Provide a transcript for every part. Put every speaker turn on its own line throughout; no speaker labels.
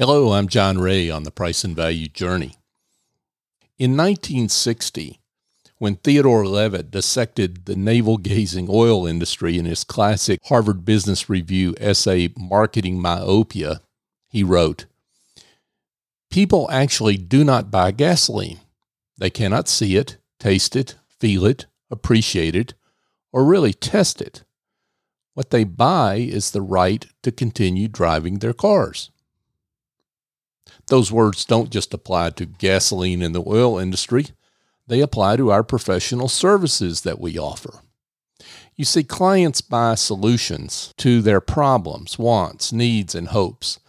Hello, I'm John Ray on the Price and Value Journey. In 1960, when Theodore Levitt dissected the navel gazing oil industry in his classic Harvard Business Review essay, Marketing Myopia, he wrote People actually do not buy gasoline. They cannot see it, taste it, feel it, appreciate it, or really test it. What they buy is the right to continue driving their cars those words don't just apply to gasoline in the oil industry, they apply to our professional services that we offer. You see, clients buy solutions to their problems, wants, needs, and hopes.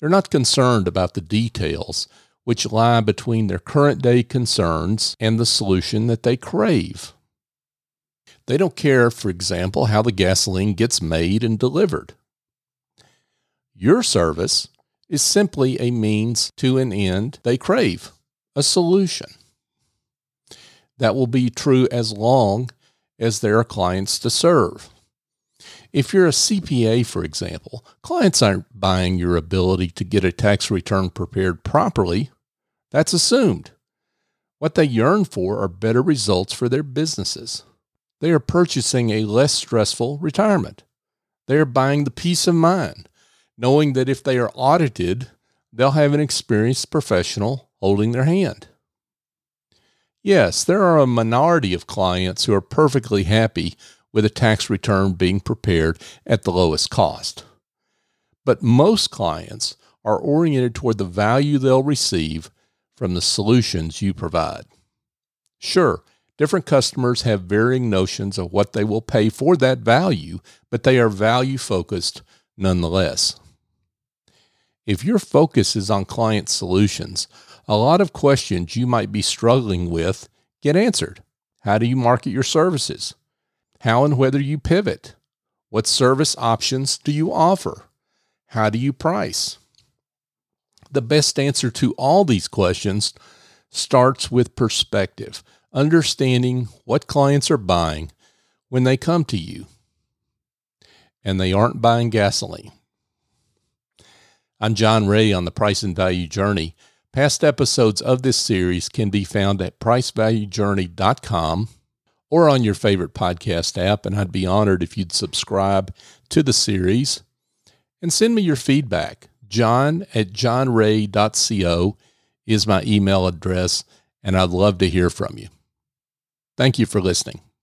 They're not concerned about the details which lie between their current day concerns and the solution that they crave. They don't care, for example, how the gasoline gets made and delivered. Your service is simply a means to an end they crave, a solution. That will be true as long as there are clients to serve. If you're a CPA, for example, clients aren't buying your ability to get a tax return prepared properly. That's assumed. What they yearn for are better results for their businesses. They are purchasing a less stressful retirement. They are buying the peace of mind knowing that if they are audited, they'll have an experienced professional holding their hand. Yes, there are a minority of clients who are perfectly happy with a tax return being prepared at the lowest cost. But most clients are oriented toward the value they'll receive from the solutions you provide. Sure, different customers have varying notions of what they will pay for that value, but they are value focused nonetheless. If your focus is on client solutions, a lot of questions you might be struggling with get answered. How do you market your services? How and whether you pivot? What service options do you offer? How do you price? The best answer to all these questions starts with perspective, understanding what clients are buying when they come to you. And they aren't buying gasoline. I'm John Ray on the Price and Value Journey. Past episodes of this series can be found at pricevaluejourney.com or on your favorite podcast app, and I'd be honored if you'd subscribe to the series and send me your feedback. John at johnray.co is my email address, and I'd love to hear from you. Thank you for listening.